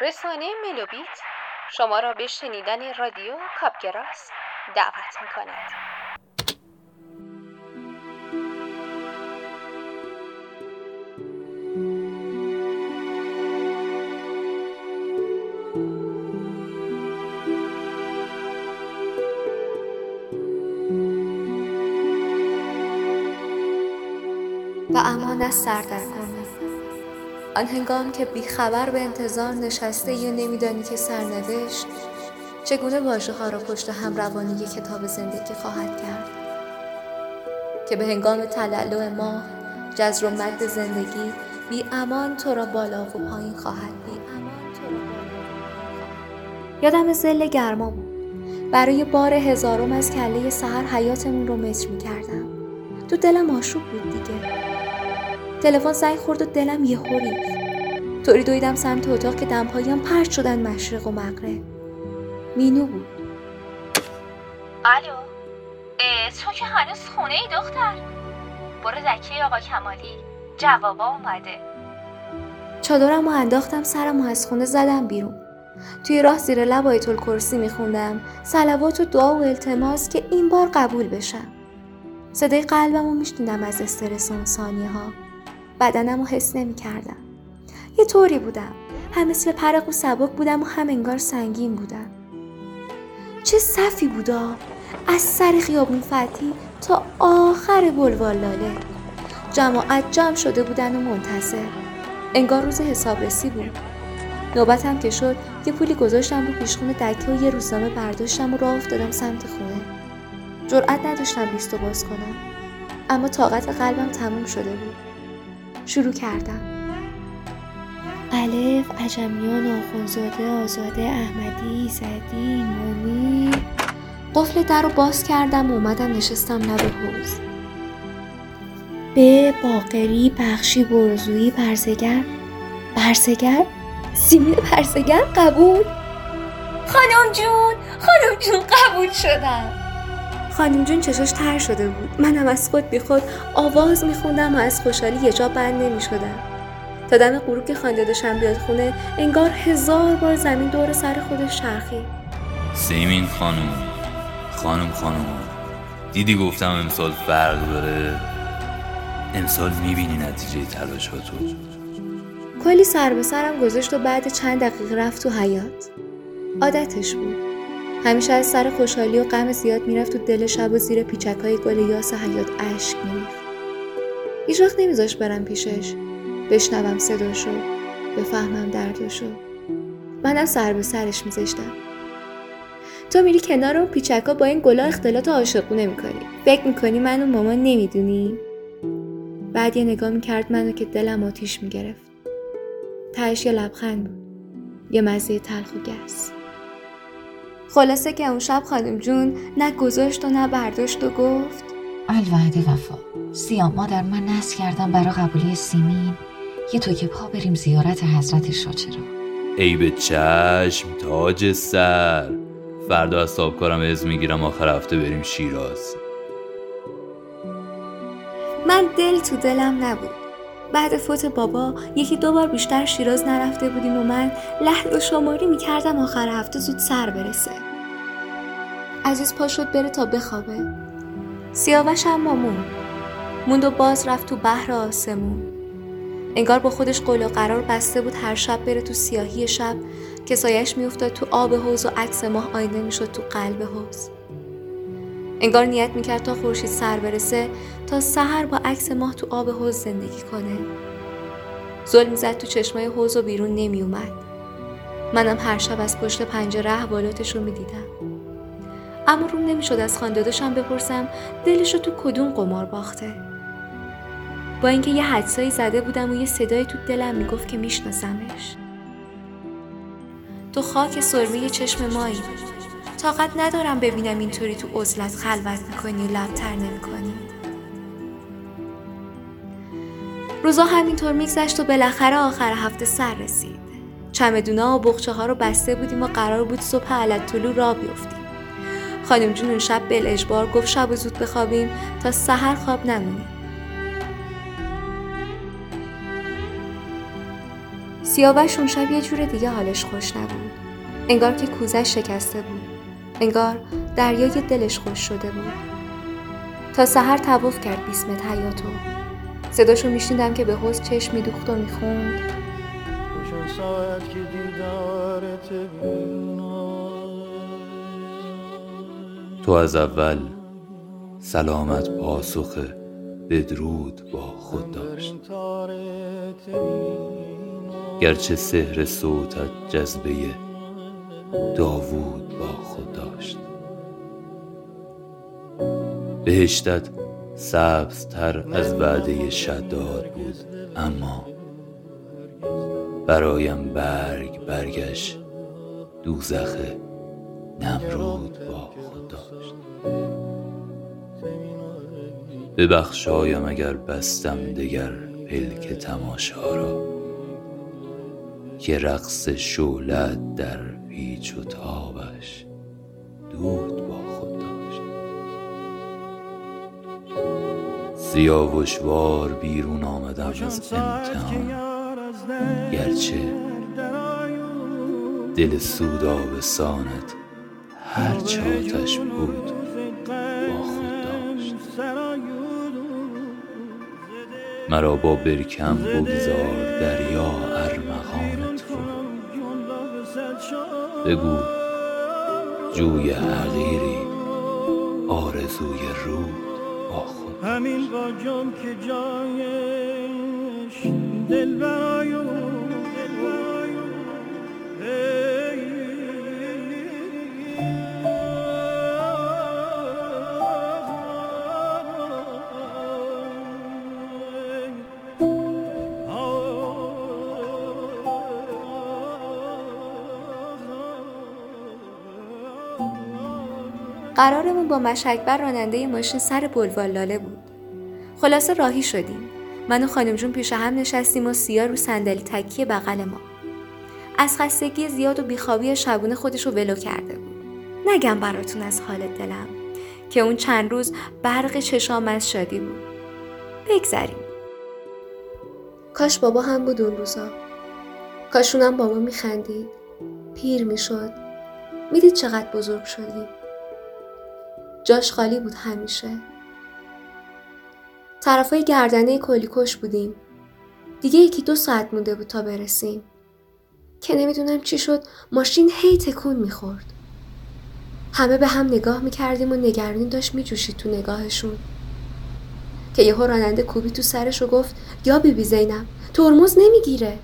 رسانه ملوبیت شما را به شنیدن رادیو کاپگراس دعوت می کند. و امان از سر در آن هنگام که بیخبر به انتظار نشسته یا نمیدانی که سرنوشت چگونه واژه ها را پشت هم روانی کتاب زندگی خواهد کرد؟ که به هنگام تلالو ما جزر و مد زندگی بی امان تو را بالا و پایین خواهد بی یادم زل گرما بود برای بار هزارم از کله سهر حیاتمون رو متر می کردم تو دلم آشوب بود دیگه. تلفن زنگ خورد و دلم یه خوری طوری دویدم سمت اتاق که دمپاییام پرت شدن مشرق و مغرب. مینو بود. الو؟ تو که هنوز خونه ای دختر. برو دکه آقا کمالی. جوابا اومده. چادرم و انداختم سرم و از خونه زدم بیرون. توی راه زیر لب آیت الکرسی میخوندم. سلوات و دعا و التماس که این بار قبول بشم. صدای قلبم رو میشنیدم از استرس اون ها بدنم رو حس نمی کردم. یه طوری بودم. هم مثل پرق و سبک بودم و هم انگار سنگین بودم. چه صفی بودا؟ از سر خیابون فتی تا آخر بلوار لاله. جماعت جمع شده بودن و منتظر. انگار روز حسابرسی بود. نوبتم که شد یه پولی گذاشتم رو پیشخون دکه و یه روزنامه برداشتم و راه افتادم سمت خونه. جرأت نداشتم لیست باز کنم. اما طاقت قلبم تموم شده بود. شروع کردم. الف عجمیان آخونزاده آزاده احمدی زدی مانی قفل در رو باز کردم و اومدم نشستم لب حوز به باقری بخشی برزویی برزگر. برزگر؟ سیمین برزگر قبول. خانم جون خانم جون قبول شدم. خانم جون چشاش تر شده بود. منم از خود بی خود آواز میخوندم و از خوشحالی یه جا بند نمی‌شدم. تا دم غروب که خانده داشتم بیاد خونه انگار هزار بار زمین دور سر خودش چرخید. سیمین خانم. خانم خانم. دیدی گفتم امسال فرق داره؟ امسال می‌بینی نتیجه تلاشاتو؟ کلی سر به سرم گذاشت و بعد چند دقیقه رفت تو حیات عادتش بود. همیشه از سر خوشحالی و غم زیاد می‌رفت تو دل شب و زیر پیچک های گل یاس حیات اشک میریخت. هیچ وقت نمیذاش برم پیشش. بشنوم صداشو بفهمم دردشو منم سر به سرش میذاشتم تو میری کنار اون پیچکا با این گلا اختلاط عاشقونه می‌کنی فکر می‌کنی من و مامان نمی‌دونی؟ بعد یه نگاه می‌کرد منو که دلم آتیش می‌گرفت. تهش یه لبخند بود. یه مزه تلخ و گس خلاصه که اون شب خانم جون نه گذاشت و نه برداشت و گفت الوعده وفا. سیام مادر من نس کردم برا قبولی سیمین. یه تو که پا بریم زیارت حضرت شاچرا. ای به چشم تاج سر. فردا از صاحبکارم از می‌گیرم آخر هفته بریم شیراز. من دل تو دلم نبود. بعد فوت بابا یکی دو بار بیشتر شیراز نرفته بودیم و من لحظه شماری می‌کردم آخر هفته زود سر برسه. عزیز پا شد بره تا بخوابه. سیاوش هم موند. موند و باز رفت تو بحر آسمون. انگار با خودش قول و قرار بسته بود هر شب بره تو سیاهی شب که سایش میافتاد تو آب حوز و عکس ماه آینه می‌شد تو قلب حوز انگار نیت می‌کرد تا خورشید سر برسه تا سحر با عکس ماه تو آب حوز زندگی کنه. زل می‌زد تو چشمای حوز و بیرون نمیومد منم هر شب از پشت پنجره احوالاتش رو می‌دیدم. اما روم نمی‌شد از خانداداشم بپرسم دلش رو تو کدوم قمار باخته؟ با اینکه یه حدسایی زده بودم و یه صدای تو دلم می‌گفت که میشناسمش. تو خاک سرمه چشم مایی. طاقت ندارم ببینم اینطوری تو عزلت خلوت می‌کنی و لبتر نمی‌کنی. روزا همینطور میگذشت و بالاخره آخر هفته سر رسید. چمدونا و بخچه ها رو بسته بودیم و قرار بود صبح علت طلو را بیفتیم. خانم جون اون شب بل اجبار گفت شب و زود بخوابیم تا سحر خواب نمونیم سیاوش اون شب یه جور دیگه حالش خوش نبود. انگار که کوزش شکسته بود. انگار دریای دلش خوش شده بود. تا سحر تواف کرد بیسمت حیاتو صداشو میشنیدم که به حوز چشم میدوخت و می‌خوند. تو از اول سلامت پاسخ بدرود با خود داشت. گرچه سحر صوتت جذبه داوود با خود داشت. بهشتت سبزتر از وعده شداد بود اما برایم برگ برگش دوزخ نمرود با خود داشت. ببخشایم اگر بستم دگر پلک تماشا را. که رقص شولت در پیچ و تابش دود با خود داشت. سیاوشوار بیرون آمدم از امتحان. گرچه دل سودا به سانت هر چاتش بود با خود داشت. مرا با برکم بگذار دریا ارمغان بگو جوی حقیری آرزوی رود با همین با جام که جایش دل قرارمون با مشکبر راننده ماشین سر بلوار لاله بود. خلاصه راهی شدیم. من و خانم جون پیش هم نشستیم و سیا رو صندلی تکیه بغل ما. از خستگی زیاد و بیخوابی شبونه خودش رو ولو کرده بود. نگم براتون از حال دلم که اون چند روز برق چشام از شادی بود. بگذریم. کاش بابا هم بود اون روزا. کاش اونم بابا میخندید. پیر می‌شد. می‌دید چقدر بزرگ شدیم جاش خالی بود همیشه. طرفای گردنه کلیکش بودیم. دیگه یکی دو ساعت مونده بود تا برسیم. که نمی‌دونم چی شد ماشین هی تکون می‌خورد. همه به هم نگاه می‌کردیم و نگرانی داشت میجوشید تو نگاهشون. که یه راننده کوبی تو سرش و گفت یا بیبی زینب ترمز نمی‌گیره.